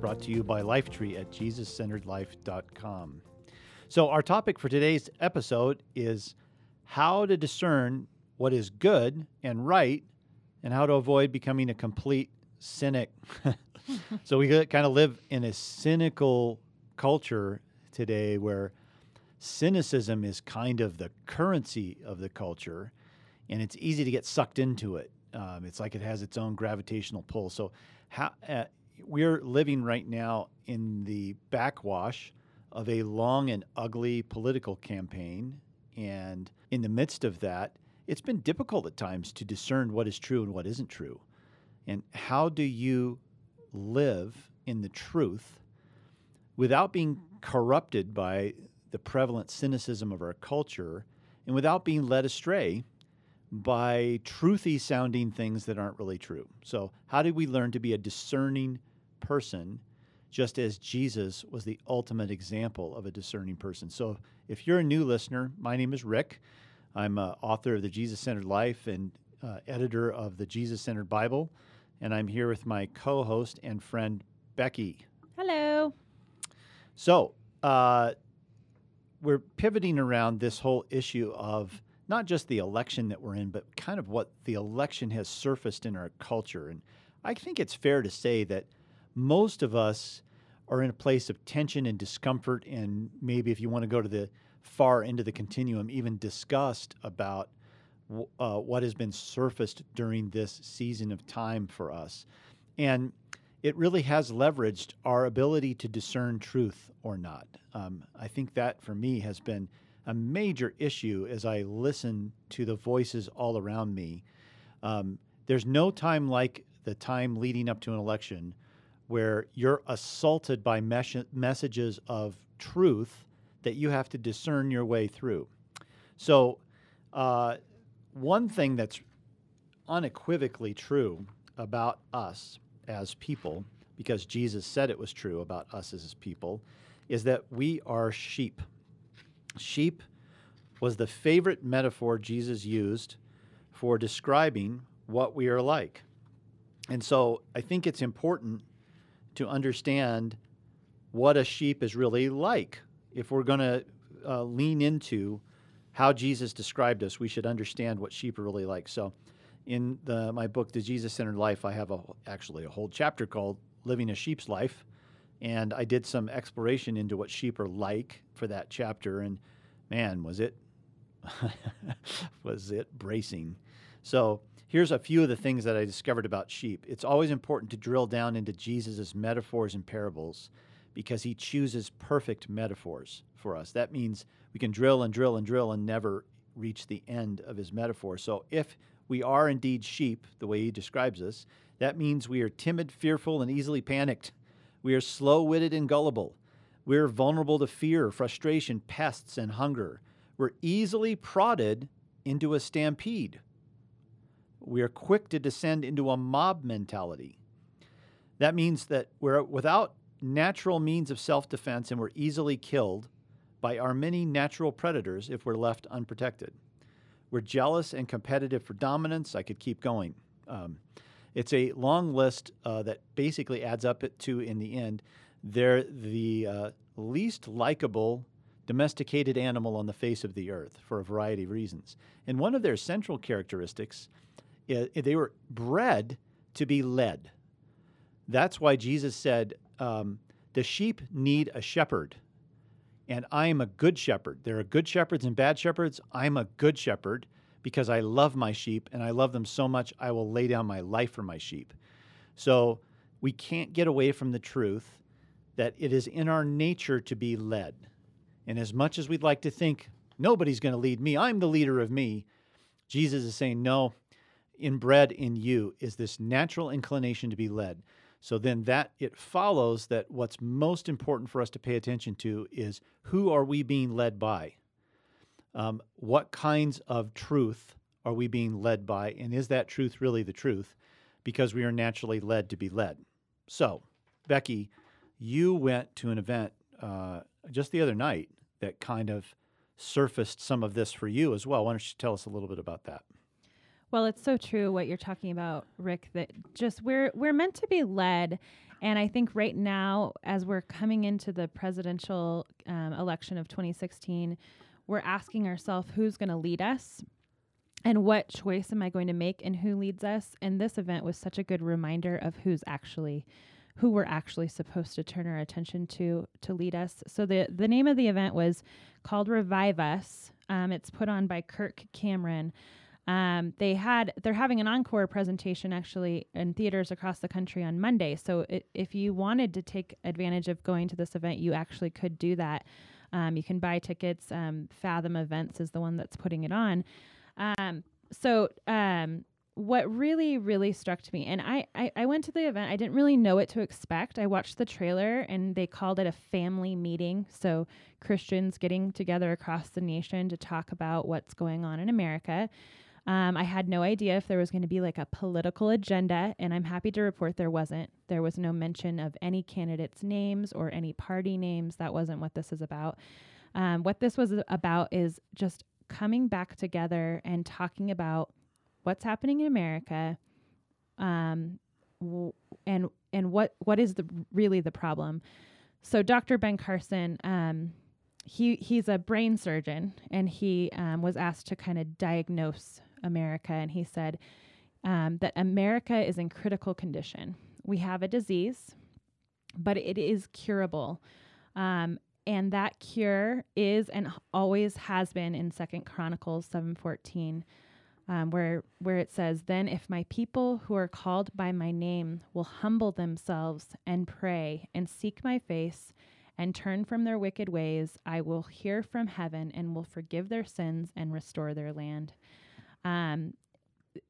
brought to you by Lifetree at JesusCenteredLife.com. So, our topic for today's episode is how to discern what is good and right and how to avoid becoming a complete cynic. so, we kind of live in a cynical culture today where cynicism is kind of the currency of the culture and it's easy to get sucked into it. Um, it's like it has its own gravitational pull. So, how, uh, we're living right now in the backwash of a long and ugly political campaign. And in the midst of that, it's been difficult at times to discern what is true and what isn't true. And how do you live in the truth without being corrupted by the prevalent cynicism of our culture and without being led astray by truthy sounding things that aren't really true. So, how do we learn to be a discerning person, just as Jesus was the ultimate example of a discerning person? So, if you're a new listener, my name is Rick. I'm uh, author of the Jesus Centered Life and uh, editor of the Jesus Centered Bible, and I'm here with my co host and friend, Becky. Hello. So, uh, we're pivoting around this whole issue of not just the election that we're in, but kind of what the election has surfaced in our culture. And I think it's fair to say that most of us are in a place of tension and discomfort, and maybe if you want to go to the far end of the continuum, even disgust about uh, what has been surfaced during this season of time for us. And it really has leveraged our ability to discern truth or not. Um, I think that for me has been a major issue as I listen to the voices all around me. Um, there's no time like the time leading up to an election where you're assaulted by mes- messages of truth that you have to discern your way through. So, uh, one thing that's unequivocally true about us as people, because Jesus said it was true about us as people, is that we are sheep. Sheep was the favorite metaphor Jesus used for describing what we are like. And so I think it's important to understand what a sheep is really like. If we're going to uh, lean into how Jesus described us, we should understand what sheep are really like. So, in the, my book, The Jesus Centered Life, I have a, actually a whole chapter called Living a Sheep's Life. And I did some exploration into what sheep are like for that chapter. And man, was it was it bracing. So here's a few of the things that I discovered about sheep. It's always important to drill down into Jesus' metaphors and parables because he chooses perfect metaphors for us. That means we can drill and drill and drill and never reach the end of his metaphor. So if we are indeed sheep, the way he describes us, that means we are timid, fearful, and easily panicked. We are slow witted and gullible. We are vulnerable to fear, frustration, pests, and hunger. We're easily prodded into a stampede. We are quick to descend into a mob mentality. That means that we're without natural means of self defense and we're easily killed by our many natural predators if we're left unprotected. We're jealous and competitive for dominance. I could keep going. Um, it's a long list uh, that basically adds up to, in the end, they're the uh, least likable domesticated animal on the face of the earth for a variety of reasons. And one of their central characteristics, they were bred to be led. That's why Jesus said, um, The sheep need a shepherd, and I am a good shepherd. There are good shepherds and bad shepherds. I'm a good shepherd because I love my sheep, and I love them so much, I will lay down my life for my sheep. So we can't get away from the truth that it is in our nature to be led. And as much as we'd like to think nobody's going to lead me, I'm the leader of me, Jesus is saying, no, inbred in you is this natural inclination to be led. So then that it follows that what's most important for us to pay attention to is who are we being led by? Um, what kinds of truth are we being led by? And is that truth really the truth? Because we are naturally led to be led. So, Becky, you went to an event uh, just the other night that kind of surfaced some of this for you as well. Why don't you tell us a little bit about that? Well, it's so true what you're talking about, Rick, that just we're we're meant to be led. And I think right now, as we're coming into the presidential um, election of 2016, we're asking ourselves who's going to lead us and what choice am I going to make and who leads us. And this event was such a good reminder of who's actually who we're actually supposed to turn our attention to to lead us. So the the name of the event was called Revive Us. Um, it's put on by Kirk Cameron. Um, they had they're having an encore presentation actually in theaters across the country on Monday. So it, if you wanted to take advantage of going to this event, you actually could do that. Um, you can buy tickets. Um, Fathom Events is the one that's putting it on. Um, so um, what really really struck me and I, I, I went to the event i didn't really know what to expect i watched the trailer and they called it a family meeting so christians getting together across the nation to talk about what's going on in america um, i had no idea if there was going to be like a political agenda and i'm happy to report there wasn't there was no mention of any candidates names or any party names that wasn't what this is about um, what this was about is just coming back together and talking about what's happening in America, um, w- and and what what is the really the problem. So Dr. Ben Carson, um, he he's a brain surgeon, and he um, was asked to kind of diagnose America, and he said um, that America is in critical condition. We have a disease, but it is curable. Um, and that cure is and always has been in Second Chronicles 7:14 um, where where it says, "Then if my people who are called by my name will humble themselves and pray and seek my face and turn from their wicked ways, I will hear from heaven and will forgive their sins and restore their land." Um,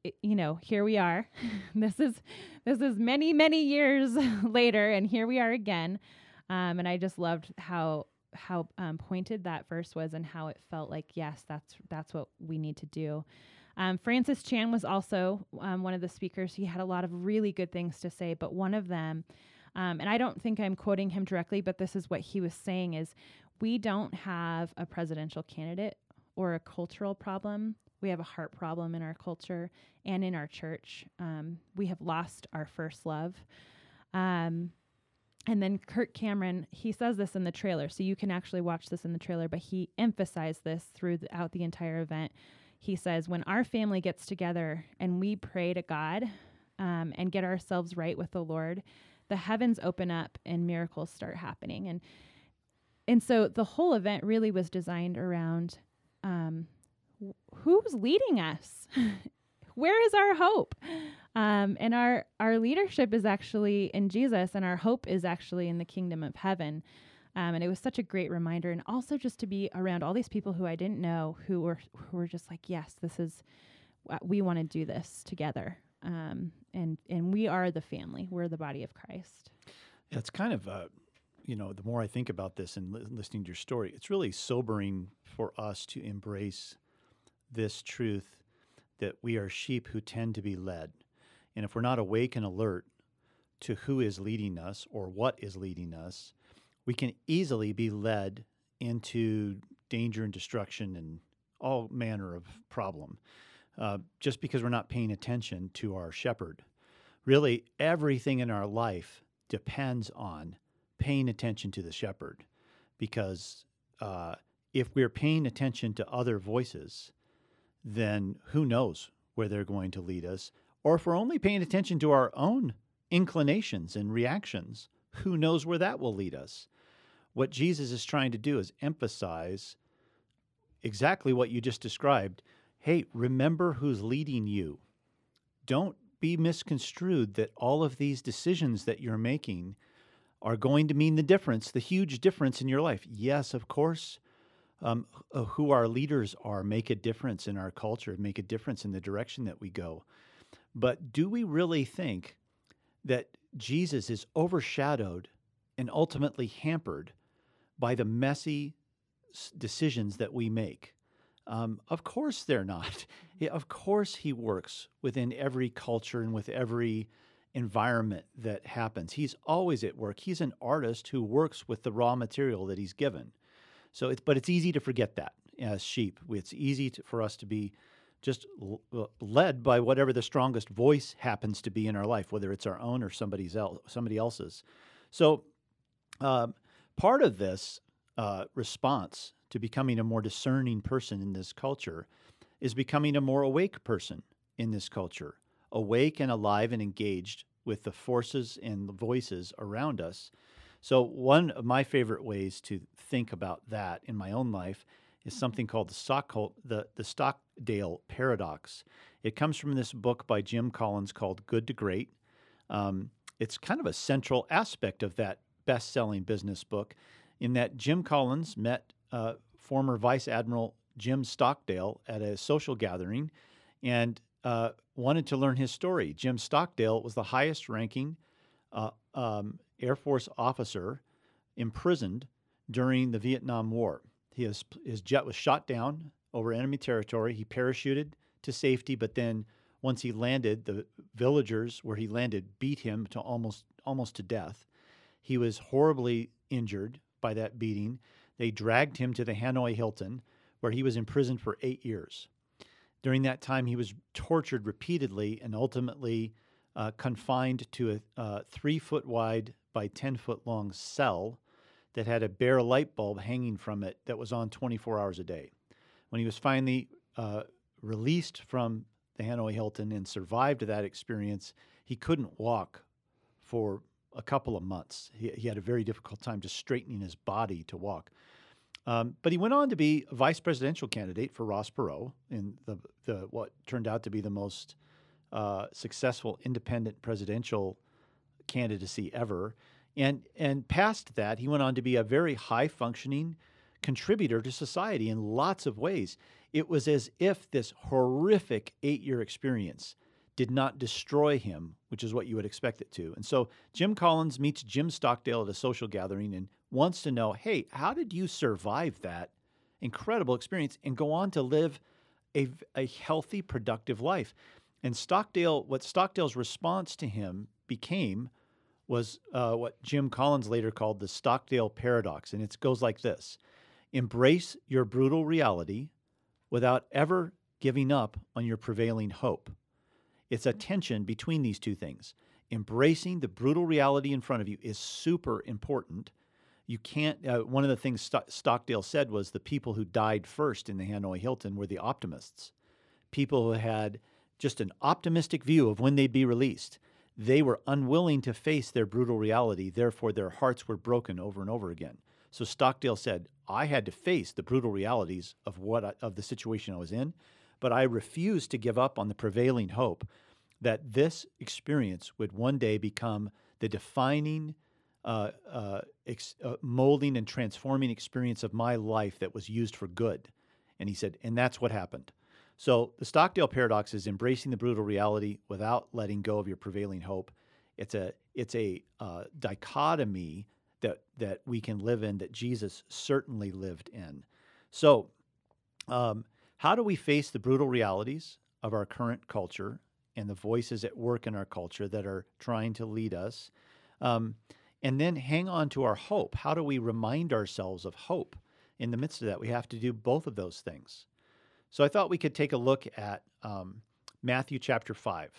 it, you know, here we are. this is this is many many years later, and here we are again. Um, and I just loved how how um, pointed that verse was and how it felt like yes, that's that's what we need to do. Um, Francis Chan was also um, one of the speakers. He had a lot of really good things to say, but one of them, um, and I don't think I'm quoting him directly, but this is what he was saying: is we don't have a presidential candidate or a cultural problem. We have a heart problem in our culture and in our church. Um, we have lost our first love. Um, and then Kirk Cameron, he says this in the trailer, so you can actually watch this in the trailer, but he emphasized this throughout the entire event he says, when our family gets together and we pray to God um, and get ourselves right with the Lord, the heavens open up and miracles start happening. And and so the whole event really was designed around um, who's leading us. Where is our hope? Um, and our our leadership is actually in Jesus, and our hope is actually in the kingdom of heaven. Um, and it was such a great reminder, and also just to be around all these people who I didn't know, who were who were just like, yes, this is, we want to do this together, um, and and we are the family, we're the body of Christ. Yeah, it's kind of, uh, you know, the more I think about this and li- listening to your story, it's really sobering for us to embrace this truth that we are sheep who tend to be led, and if we're not awake and alert to who is leading us or what is leading us we can easily be led into danger and destruction and all manner of problem uh, just because we're not paying attention to our shepherd. Really, everything in our life depends on paying attention to the shepherd because uh, if we're paying attention to other voices, then who knows where they're going to lead us? Or if we're only paying attention to our own inclinations and reactions, who knows where that will lead us? What Jesus is trying to do is emphasize exactly what you just described. Hey, remember who's leading you. Don't be misconstrued that all of these decisions that you're making are going to mean the difference, the huge difference in your life. Yes, of course, um, who our leaders are make a difference in our culture, make a difference in the direction that we go. But do we really think that Jesus is overshadowed and ultimately hampered by the messy decisions that we make. Um, of course, they're not. Yeah, of course, he works within every culture and with every environment that happens. He's always at work. He's an artist who works with the raw material that he's given. So, it's, but it's easy to forget that as sheep. It's easy to, for us to be just l- uh, led by whatever the strongest voice happens to be in our life, whether it's our own or somebody's else, somebody else's. So, um, part of this uh, response to becoming a more discerning person in this culture is becoming a more awake person in this culture, awake and alive and engaged with the forces and the voices around us. So, one of my favorite ways to think about that in my own life is something called the, the, the Stockdale Paradox. It comes from this book by Jim Collins called Good to Great. Um, it's kind of a central aspect of that best selling business book, in that Jim Collins met uh, former Vice Admiral Jim Stockdale at a social gathering and uh, wanted to learn his story. Jim Stockdale was the highest ranking uh, um, Air Force officer imprisoned during the Vietnam War. His, his jet was shot down over enemy territory. He parachuted to safety, but then once he landed, the villagers where he landed beat him to almost almost to death. He was horribly injured by that beating. They dragged him to the Hanoi Hilton, where he was imprisoned for eight years. During that time, he was tortured repeatedly and ultimately uh, confined to a uh, three foot wide by 10 foot long cell that had a bare light bulb hanging from it that was on 24 hours a day. When he was finally uh, released from the Hanoi Hilton and survived that experience, he couldn't walk for a couple of months. He, he had a very difficult time just straightening his body to walk. Um, but he went on to be a vice presidential candidate for Ross Perot in the, the what turned out to be the most uh, successful independent presidential candidacy ever. And and past that, he went on to be a very high functioning contributor to society in lots of ways. It was as if this horrific eight year experience did not destroy him, which is what you would expect it to. And so Jim Collins meets Jim Stockdale at a social gathering and wants to know hey, how did you survive that incredible experience and go on to live a, a healthy, productive life? And Stockdale, what Stockdale's response to him became was uh, what Jim Collins later called the Stockdale paradox. And it goes like this Embrace your brutal reality without ever giving up on your prevailing hope. It's a tension between these two things. Embracing the brutal reality in front of you is super important. You can't, uh, one of the things St- Stockdale said was the people who died first in the Hanoi Hilton were the optimists. People who had just an optimistic view of when they'd be released. They were unwilling to face their brutal reality, therefore, their hearts were broken over and over again. So Stockdale said, I had to face the brutal realities of what I, of the situation I was in, but I refused to give up on the prevailing hope that this experience would one day become the defining, uh, uh, ex, uh, molding, and transforming experience of my life that was used for good. And he said, and that's what happened. So the Stockdale paradox is embracing the brutal reality without letting go of your prevailing hope. It's a it's a uh, dichotomy that that we can live in that Jesus certainly lived in. So, um, how do we face the brutal realities of our current culture and the voices at work in our culture that are trying to lead us? Um, and then hang on to our hope. How do we remind ourselves of hope in the midst of that? We have to do both of those things. So I thought we could take a look at um, Matthew chapter 5,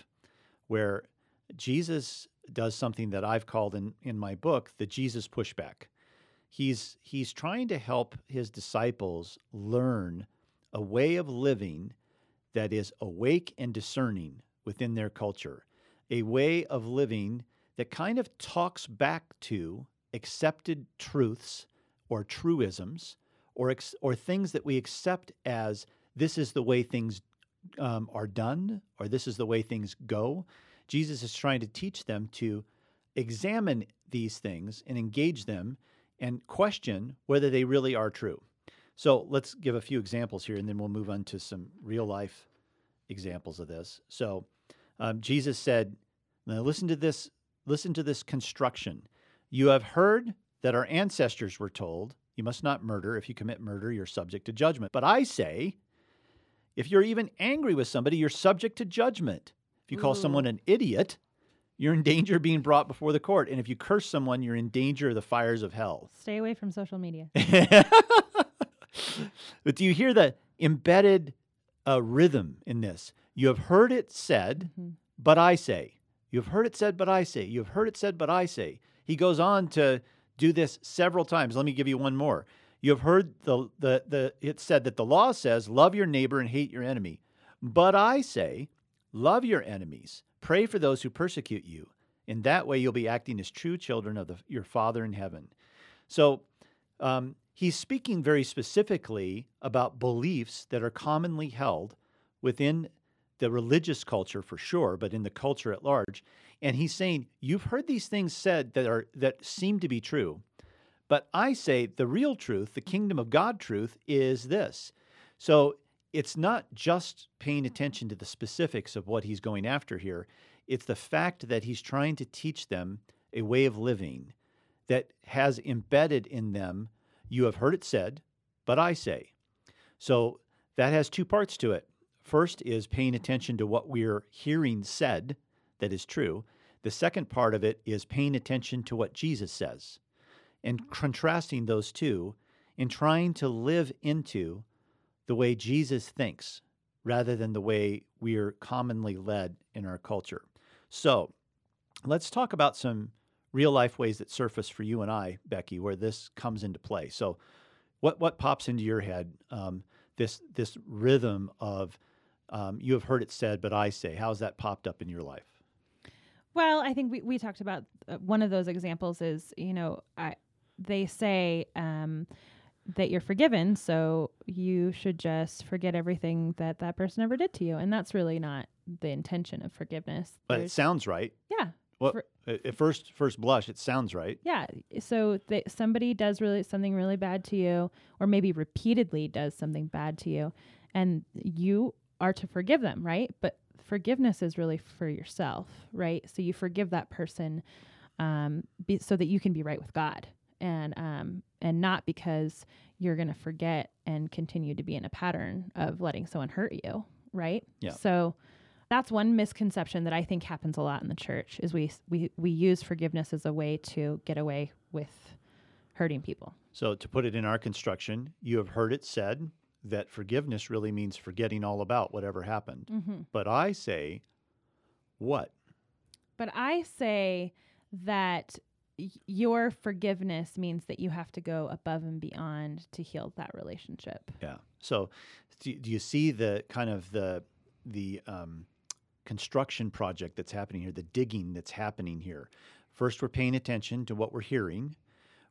where Jesus does something that I've called in, in my book the Jesus pushback. He's, he's trying to help his disciples learn a way of living that is awake and discerning within their culture, a way of living that kind of talks back to accepted truths or truisms or, ex- or things that we accept as this is the way things um, are done or this is the way things go. Jesus is trying to teach them to examine these things and engage them and question whether they really are true. So let's give a few examples here and then we'll move on to some real life examples of this. So um, Jesus said, now listen to this listen to this construction. You have heard that our ancestors were told, You must not murder. If you commit murder, you're subject to judgment. But I say, if you're even angry with somebody, you're subject to judgment. If you call someone an idiot, you're in danger of being brought before the court. And if you curse someone, you're in danger of the fires of hell. Stay away from social media. but do you hear the embedded uh, rhythm in this? You have heard it said, Mhm. but I say. You have heard it said, but I say. You have heard it said, but I say. He goes on to do this several times. Let me give you one more. You have heard the, the, the it said that the law says, love your neighbor and hate your enemy. But I say, love your enemies, pray for those who persecute you. In that way, you'll be acting as true children of the, your Father in heaven. So um, he's speaking very specifically about beliefs that are commonly held within the religious culture for sure, but in the culture at large. And he's saying, You've heard these things said that are that seem to be true. But I say the real truth, the kingdom of God truth, is this. So it's not just paying attention to the specifics of what he's going after here. It's the fact that he's trying to teach them a way of living that has embedded in them, you have heard it said, but I say. So that has two parts to it. First is paying attention to what we're hearing said that is true. The second part of it is paying attention to what Jesus says and contrasting those two and trying to live into the way Jesus thinks rather than the way we're commonly led in our culture. So let's talk about some real life ways that surface for you and I, Becky, where this comes into play. So, what what pops into your head? Um, this this rhythm of um, you have heard it said, but I say. How's that popped up in your life? Well, I think we, we talked about uh, one of those examples is, you know, I, they say um, that you're forgiven, so you should just forget everything that that person ever did to you. And that's really not the intention of forgiveness. But it sounds right. yeah. Well, For- at first first blush, it sounds right. Yeah. So that somebody does really something really bad to you, or maybe repeatedly does something bad to you, and you are to forgive them, right? But forgiveness is really for yourself, right? So you forgive that person, um, be, so that you can be right with God, and um, and not because you're going to forget and continue to be in a pattern of letting someone hurt you, right? Yeah. So that's one misconception that I think happens a lot in the church is we we we use forgiveness as a way to get away with hurting people. So to put it in our construction, you have heard it said that forgiveness really means forgetting all about whatever happened. Mm-hmm. But I say, what? But I say that your forgiveness means that you have to go above and beyond to heal that relationship. Yeah. So do, do you see the kind of the the um, construction project that's happening here, the digging that's happening here? First, we're paying attention to what we're hearing.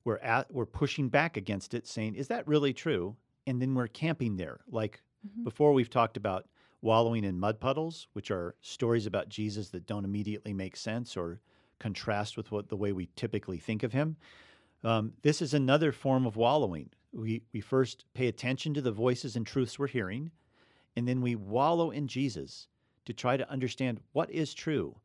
We're at we're pushing back against it, saying, "Is that really true?" And then we're camping there. Like Mhm. before, we've talked about wallowing in mud puddles, which are stories about Jesus that don't immediately make sense or contrast with what the way we typically think of him. Um, this is another form of wallowing. We, we first pay attention to the voices and truths we're hearing, and then we wallow in Jesus to try to understand what is true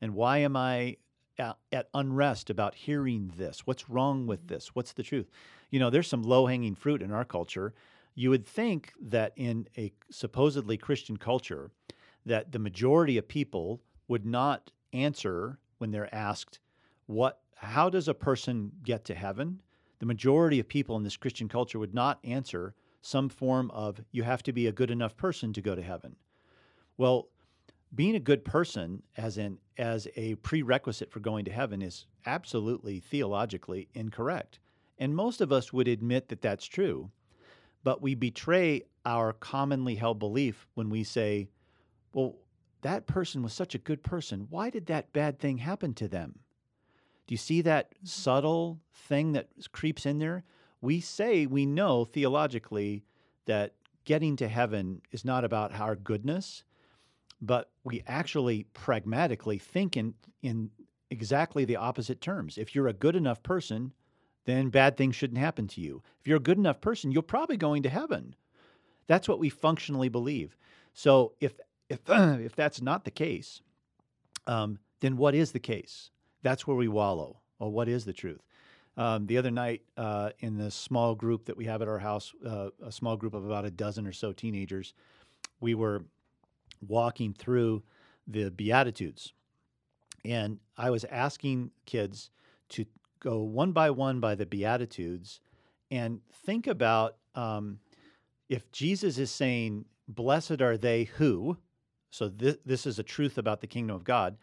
and why am I at, at unrest about hearing this? What's wrong with this? What's the truth? You know, there's some low hanging fruit in our culture. You would think that in a supposedly Christian culture, that the majority of people would not answer when they're asked, "What? How does a person get to heaven?" The majority of people in this Christian culture would not answer some form of, "You have to be a good enough person to go to heaven." Well, being a good person as an as a prerequisite for going to heaven is absolutely theologically incorrect. And most of us would admit that that's true. But we betray our commonly held belief when we say, well, that person was such a good person. Why did that bad thing happen to them? Do you see that mm-hmm. subtle thing that creeps in there? We say we know theologically that getting to heaven is not about our goodness, but we actually pragmatically think in, in exactly the opposite terms. If you're a good enough person, then bad things shouldn't happen to you. If you're a good enough person, you're probably going to heaven. That's what we functionally believe. So if if if that's not the case, um, then what is the case? that's where we wallow. Well, what is the truth? Um, the other night, uh, in the small group that we have at our house, uh, a small group of about a dozen or so teenagers, we were walking through the Beatitudes. And I was asking kids to go one by one by the Beatitudes and think about um, if Jesus is saying, Blessed are they who, so this, this is a truth about the kingdom of God.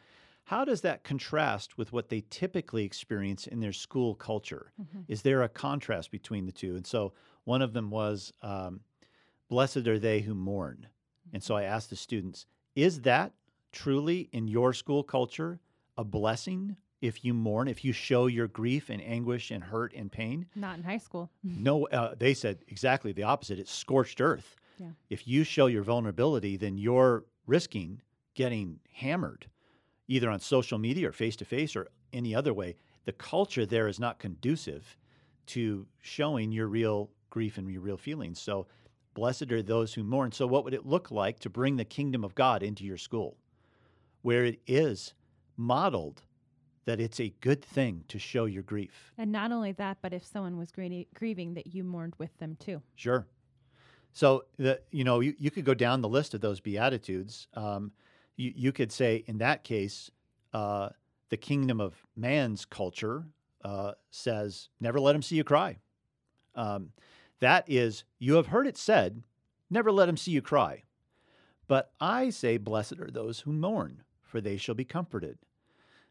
How does that contrast with what they typically experience in their school culture? Mhm. Is there a contrast between the two? And so one of them was, um, Blessed are they who mourn. And so I asked the students, Is that truly in your school culture a blessing if you mourn, if you show your grief and anguish and hurt and pain? Not in high school. No, uh, they said exactly the opposite. It's scorched earth. Yeah. If you show your vulnerability, then you're risking getting hammered, either on social media or face to face or any other way. The culture there is not conducive to showing your real grief and your real feelings. So, blessed are those who mourn. So, what would it look like to bring the kingdom of God into your school, where it is modeled that it's a good thing to show your grief? And not only that, but if someone was grieving, grieving that you mourned with them too. Sure. So the you know you, you could go down the list of those beatitudes. Um, you you could say in that case, uh, the kingdom of man's culture uh, says never let him see you cry. Um, that is, you have heard it said, never let him see you cry. But I say, blessed are those who mourn, for they shall be comforted.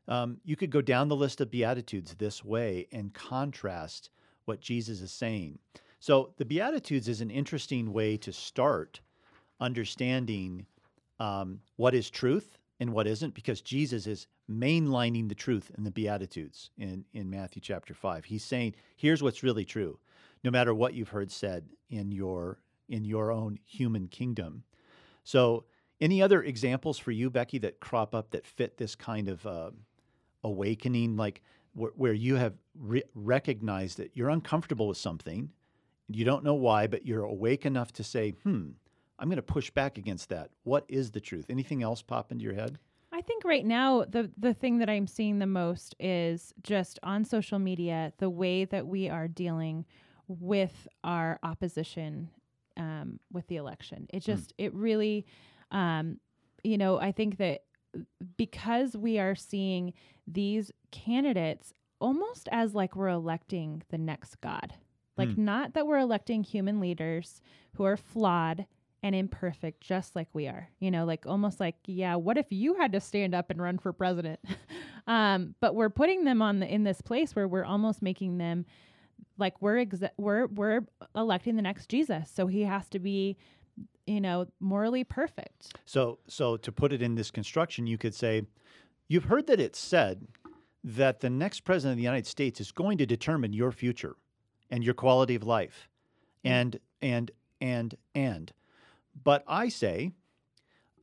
Um, you could go down the list of beatitudes this way and contrast what Jesus is saying. So the Beatitudes is an interesting way to start understanding um, what is truth and what isn't, because Jesus is mainlining the truth in the Beatitudes in, in Matthew chapter 5. He's saying, here's what's really true, no matter what you've heard said in your in your own human kingdom. So any other examples for you, Becky, that crop up that fit this kind of uh, awakening, like wh- where you have re- recognized that you're uncomfortable with something, you don't know why, but you're awake enough to say, hmm, I'm going to push back against that. What is the truth? Anything else pop into your head? I think right now the the thing that I'm seeing the most is just on social media the way that we are dealing with our opposition um, with the election. It just it really, um, you know, I think that because we are seeing these candidates almost as like we're electing the next God. Like Hmm. not that we're electing human leaders who are flawed and imperfect just like we are. You know, like almost like, yeah, what if you had to stand up and run for president? um, but we're putting them on the in this place where we're almost making them like we're exa- we're we're electing the next Jesus. So he has to be you know, morally perfect. So, so to put it in this construction, you could say, you've heard that it's said that the next president of the United States is going to determine your future and your quality of life, mm. and and and and. But I say,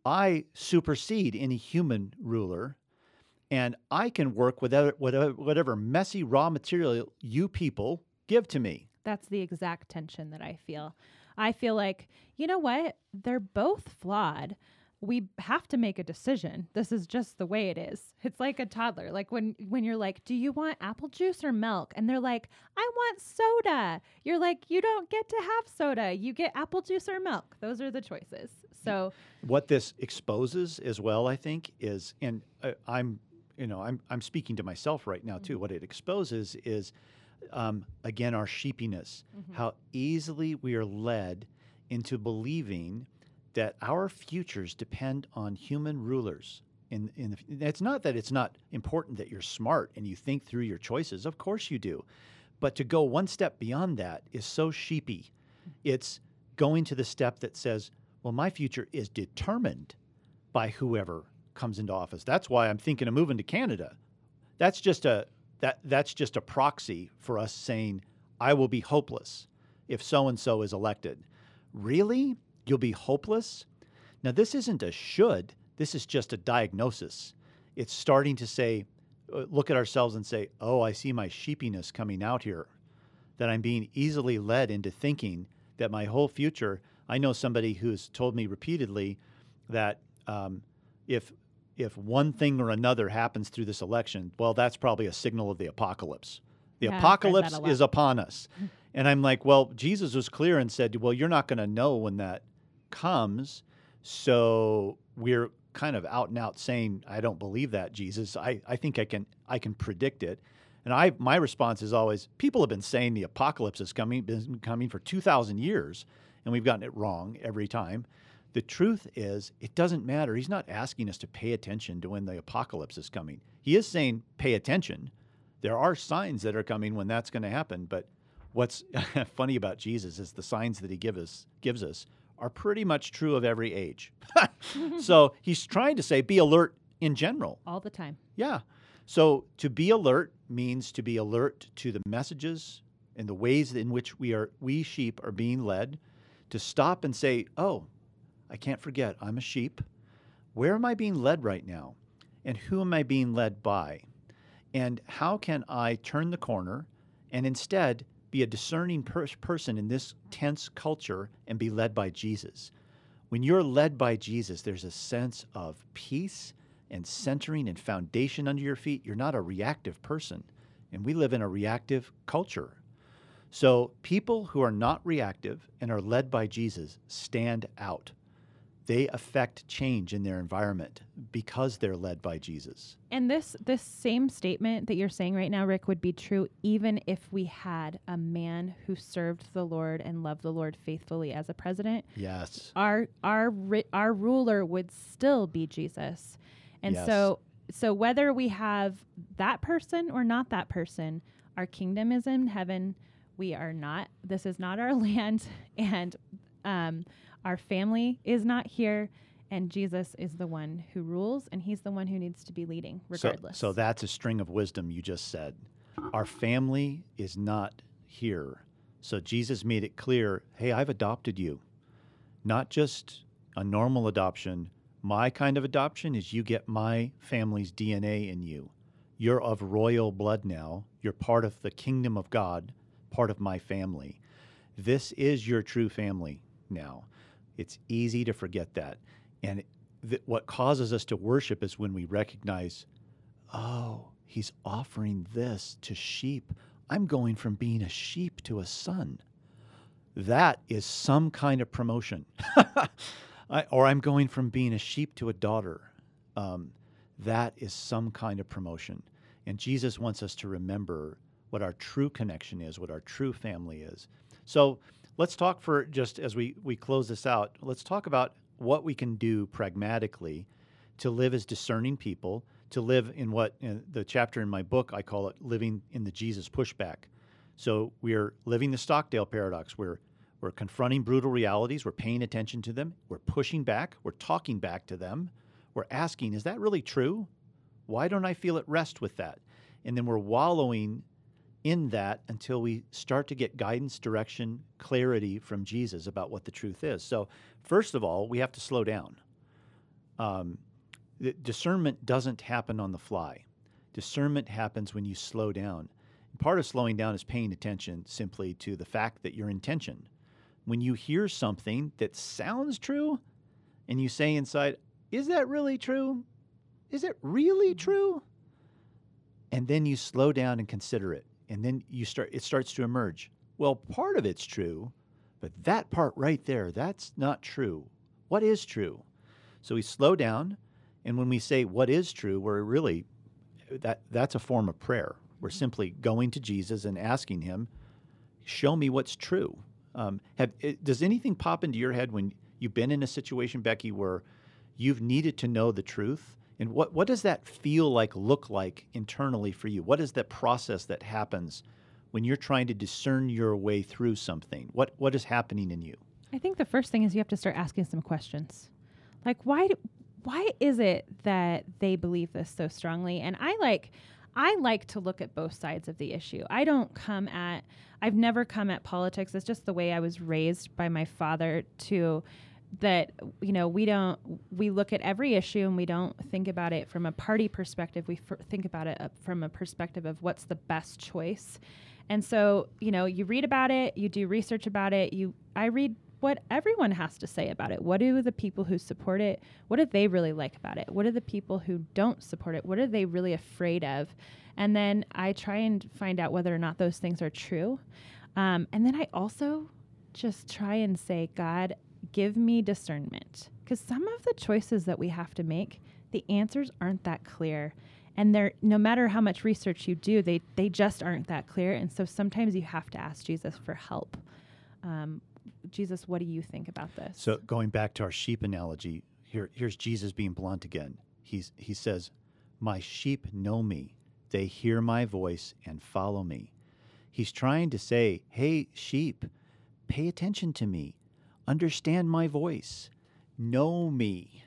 I supersede any human ruler, and I can work without whatever, whatever messy raw material you people give to me. That's the exact tension that I feel. I feel like, you know what? They're both flawed. We have to make a decision. This is just the way it is. It's like a toddler. Like when when you're like, "Do you want apple juice or milk?" and they're like, "I want soda." You're like, "You don't get to have soda. You get apple juice or milk." Those are the choices. So, what this exposes as well, I think, is, and uh, I'm, you know, I'm I'm speaking to myself right now too. What it exposes is, um, again, our sheepiness, how easily we are led into believing that our futures depend on human rulers. In, in the, it's not that it's not important that you're smart and you think through your choices. Of course you do, but to go one step beyond that is so sheepy. It's going to the step that says, well, my future is determined by whoever comes into office. That's why I'm thinking of moving to Canada. That's just a that that's just a proxy for us saying I will be hopeless if so and so is elected. Really? You'll be hopeless? Now this isn't a should. This is just a diagnosis. It's starting to say uh, look at ourselves and say, "Oh, I see my sheepiness coming out here." That I'm being easily led into thinking that my whole future. I know somebody who's told me repeatedly that um, if if one thing or another happens through this election, well, that's probably a signal of the apocalypse. The Yeah, apocalypse that a lot. is upon us. and I'm like, well, Jesus was clear and said, well, you're not going to know when that comes. So we're kind of out and out saying, I don't believe that, Jesus. I, I think I can I can predict it. And I my response is always, people have been saying the apocalypse is coming, been coming for two thousand years, and we've gotten it wrong every time. The truth is, it doesn't matter. He's not asking us to pay attention to when the apocalypse is coming. He is saying, pay attention. There are signs that are coming when that's going to happen. But what's funny about Jesus is the signs that he give us, gives us are pretty much true of every age. so he's trying to say, be alert in general. all the time. Yeah. So to be alert means to be alert to the messages and the ways in which we are we sheep are being led, to stop and say, "Oh, I can't forget I'm a sheep. Where am I being led right now? And who am I being led by? And how can I turn the corner and instead be a discerning per- person in this tense culture and be led by Jesus?" When you're led by Jesus, there's a sense of peace and centering and foundation under your feet. You're not a reactive person. And we live in a reactive culture. So people who are not reactive and are led by Jesus stand out. They affect change in their environment because they're led by Jesus. And this this same statement that you're saying right now, Rick, would be true even if we had a man who served the Lord and loved the Lord faithfully as a president. Yes. Our our our ruler would still be Jesus. And Yes. so so whether we have that person or not that person, our kingdom is in heaven. We are not. This is not our land, and um, our family is not here. And Jesus is the one who rules, and He's the one who needs to be leading, So, regardless. so that's a string of wisdom you just said. Our family is not here. So Jesus made it clear hey, I've adopted you. Not just a normal adoption. My kind of adoption is you get my family's DNA in you. You're of royal blood now. You're part of the kingdom of God, part of my family. This is your true family now. It's easy to forget that. And th- what causes us to worship is when we recognize, oh, he's offering this to sheep. I'm going from being a sheep to a son. That is some kind of promotion. I, or I'm going from being a sheep to a daughter. Um, that is some kind of promotion. And Jesus wants us to remember what our true connection is, what our true family is. So let's talk for just as we, we close this out, let's talk about what we can do pragmatically to live as discerning people, to live in what in the chapter in my book I call it living in the Jesus pushback. So we're living the Stockdale paradox. We're we're confronting brutal realities, we're paying attention to them, we're pushing back, we're talking back to them. We're asking, is that really true? Why don't I feel at rest with that? And then we're wallowing in that until we start to get guidance, direction, clarity from Jesus about what the truth is. So, first of all, we have to slow down. Um, discernment doesn't happen on the fly. Discernment happens when you slow down. Part of slowing down is paying attention simply to the fact that your intention. When you hear something that sounds true and you say inside, Is that really true? Is it really true? And then you slow down and consider it. And then you start it starts to emerge. Well, part of it's true, but that part right there, that's not true. What is true? So we slow down, and when we say what is true, we're really that that's a form of prayer. We're simply going to Jesus and asking him, "Show me what's true." Um, have, does anything pop into your head when you've been in a situation, Becky, where you've needed to know the truth? And what, what does that feel like, look like internally for you? What is that process that happens when you're trying to discern your way through something? What, what is happening in you? I think the first thing is you have to start asking some questions. Like why do, why is it that they believe this so strongly? And I like I like to look at both sides of the issue. I don't come at I've never come at politics. It's just the way I was raised by my father to that you know we don't we look at every issue and we don't think about it from a party perspective we f- think about it from a perspective of what's the best choice and so you know you read about it you do research about it you i read what everyone has to say about it. What do the people who support it, what do they really like about it? What are the people who don't support it? What are they really afraid of? And then I try and find out whether or not those things are true. Um, and then I also just try and say, God, give me discernment. Because some of the choices that we have to make, the answers aren't that clear. And they're no matter how much research you do, they they just aren't that clear. And so sometimes you have to ask Jesus for help. Um, Jesus, what do you think about this? So going back to our sheep analogy, here here's Jesus being blunt again. He's he says, "My sheep know me; they hear my voice and follow me." He's trying to say, "Hey, sheep, pay attention to me, understand my voice, know me,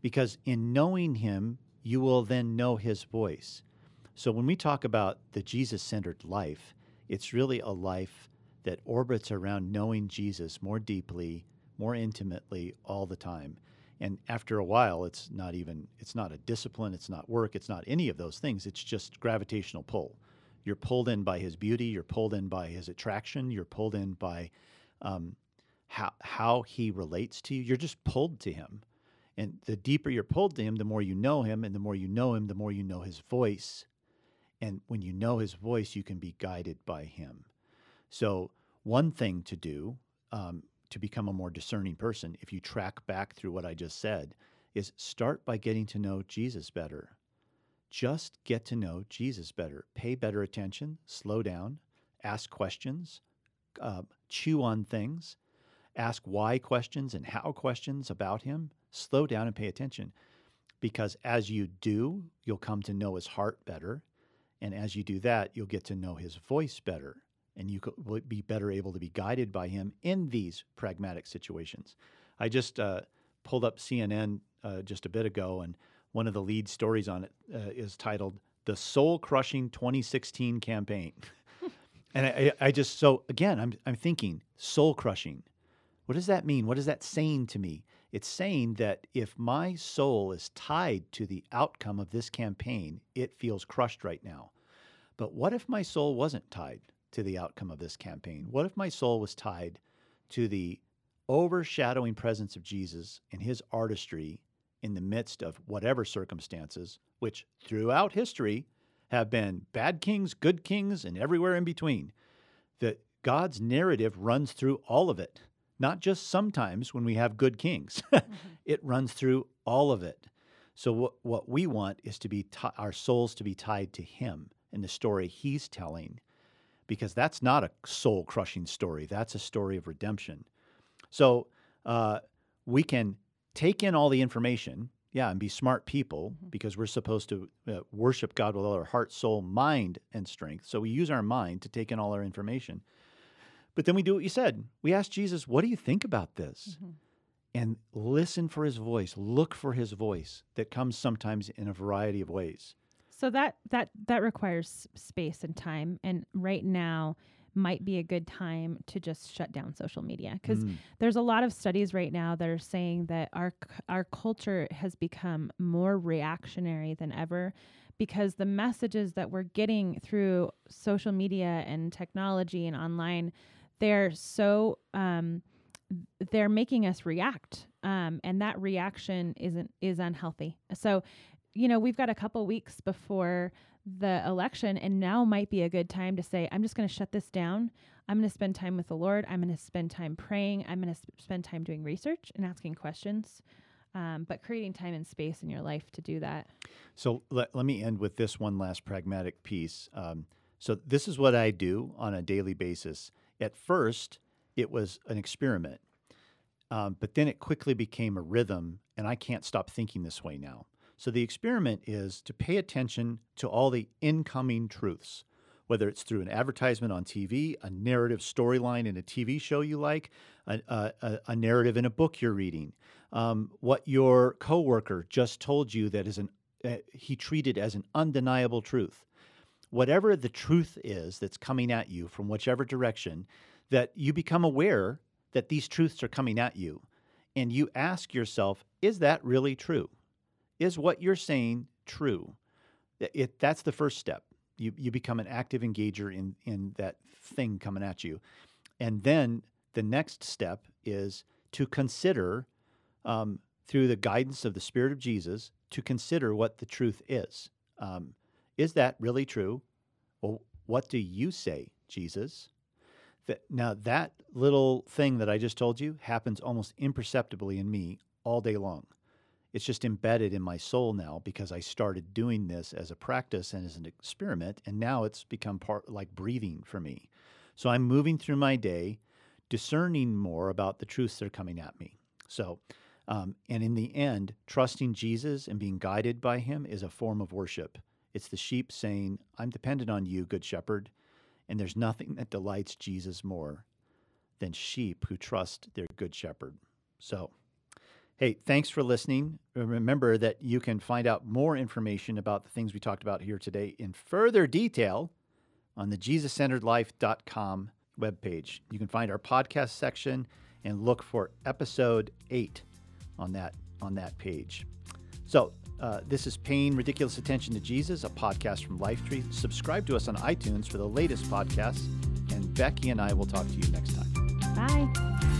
because in knowing Him, you will then know His voice." So when we talk about the Jesus-centered life, it's really a life that orbits around knowing Jesus more deeply, more intimately all the time. And after a while, it's not even, it's not a discipline, it's not work, it's not any of those things. It's just gravitational pull. You're pulled in by his beauty, you're pulled in by his attraction, you're pulled in by um, how, how he relates to you. You're just pulled to him. And the deeper you're pulled to him, the more you know him. And the more you know him, the more you know his voice. And when you know his voice, you can be guided by him. So one thing to do um, to become a more discerning person, if you track back through what I just said, is start by getting to know Jesus better. Just get to know Jesus better. Pay better attention, slow down, ask questions, uh, chew on things, ask why questions and how questions about Him. Slow down and pay attention. Because as you do, you'll come to know His heart better. And as you do that, you'll get to know His voice better and you will be better able to be guided by him in these pragmatic situations. I just uh, pulled up CNN uh, just a bit ago, and one of the lead stories on it uh, is titled "The Soul Crushing 2016 Campaign." and I, I, just so again, I'm I'm thinking soul crushing. What does that mean? What is that saying to me? It's saying that if my soul is tied to the outcome of this campaign, it feels crushed right now. But what if my soul wasn't tied? to the outcome of this campaign? What if my soul was tied to the overshadowing presence of Jesus and his artistry in the midst of whatever circumstances, which throughout history have been bad kings, good kings, and everywhere in between? That God's narrative runs through all of it, not just sometimes when we have good kings. mm-hmm. It runs through all of it. So what what we want is to be t- our souls to be tied to Him and the story He's telling, because that's not a soul crushing story. That's a story of redemption. So uh, we can take in all the information, yeah, and be smart people mm-hmm. because we're supposed to uh, worship God with all our heart, soul, mind, and strength. So we use our mind to take in all our information. But then we do what you said. We ask Jesus, What do you think about this? Mm-hmm. And listen for his voice, look for his voice that comes sometimes in a variety of ways. So that that that requires space and time and right now might be a good time to just shut down social media because mm. there's a lot of studies right now that are saying that our our culture has become more reactionary than ever because the messages that we're getting through social media and technology and online they're so um, they're making us react um, and that reaction isn't is unhealthy so you know, we've got a couple weeks before the election, and now might be a good time to say, I'm just going to shut this down. I'm going to spend time with the Lord. I'm going to spend time praying. I'm going to sp- spend time doing research and asking questions, um, but creating time and space in your life to do that. So let, let me end with this one last pragmatic piece. Um, so, this is what I do on a daily basis. At first, it was an experiment, um, but then it quickly became a rhythm, and I can't stop thinking this way now. So the experiment is to pay attention to all the incoming truths, whether it's through an advertisement on TV, a narrative storyline in a TV show you like, a, a, a narrative in a book you're reading, um, what your coworker just told you that is an uh, he treated as an undeniable truth. Whatever the truth is that's coming at you from whichever direction, that you become aware that these truths are coming at you, and you ask yourself, is that really true? is what you're saying true? It, that's the first step. You, you become an active engager in, in that thing coming at you. And then the next step is to consider, um, through the guidance of the Spirit of Jesus, to consider what the truth is. Um, is that really true? Well, what do you say, Jesus? Now, that little thing that I just told you happens almost imperceptibly in me all day long. It's just embedded in my soul now because I started doing this as a practice and as an experiment, and now it's become part like breathing for me. So I'm moving through my day, discerning more about the truths that are coming at me. So, um, and in the end, trusting Jesus and being guided by Him is a form of worship. It's the sheep saying, I'm dependent on you, Good Shepherd, and there's nothing that delights Jesus more than sheep who trust their Good Shepherd. So, hey, thanks for listening. Remember that you can find out more information about the things we talked about here today in further detail on the JesusCenteredLife.com webpage. You can find our podcast section and look for episode eight on that on that page. So uh, this is Paying Ridiculous Attention to Jesus, a podcast from Lifetree. Subscribe to us on iTunes for the latest podcasts. And Becky and I will talk to you next time. Bye.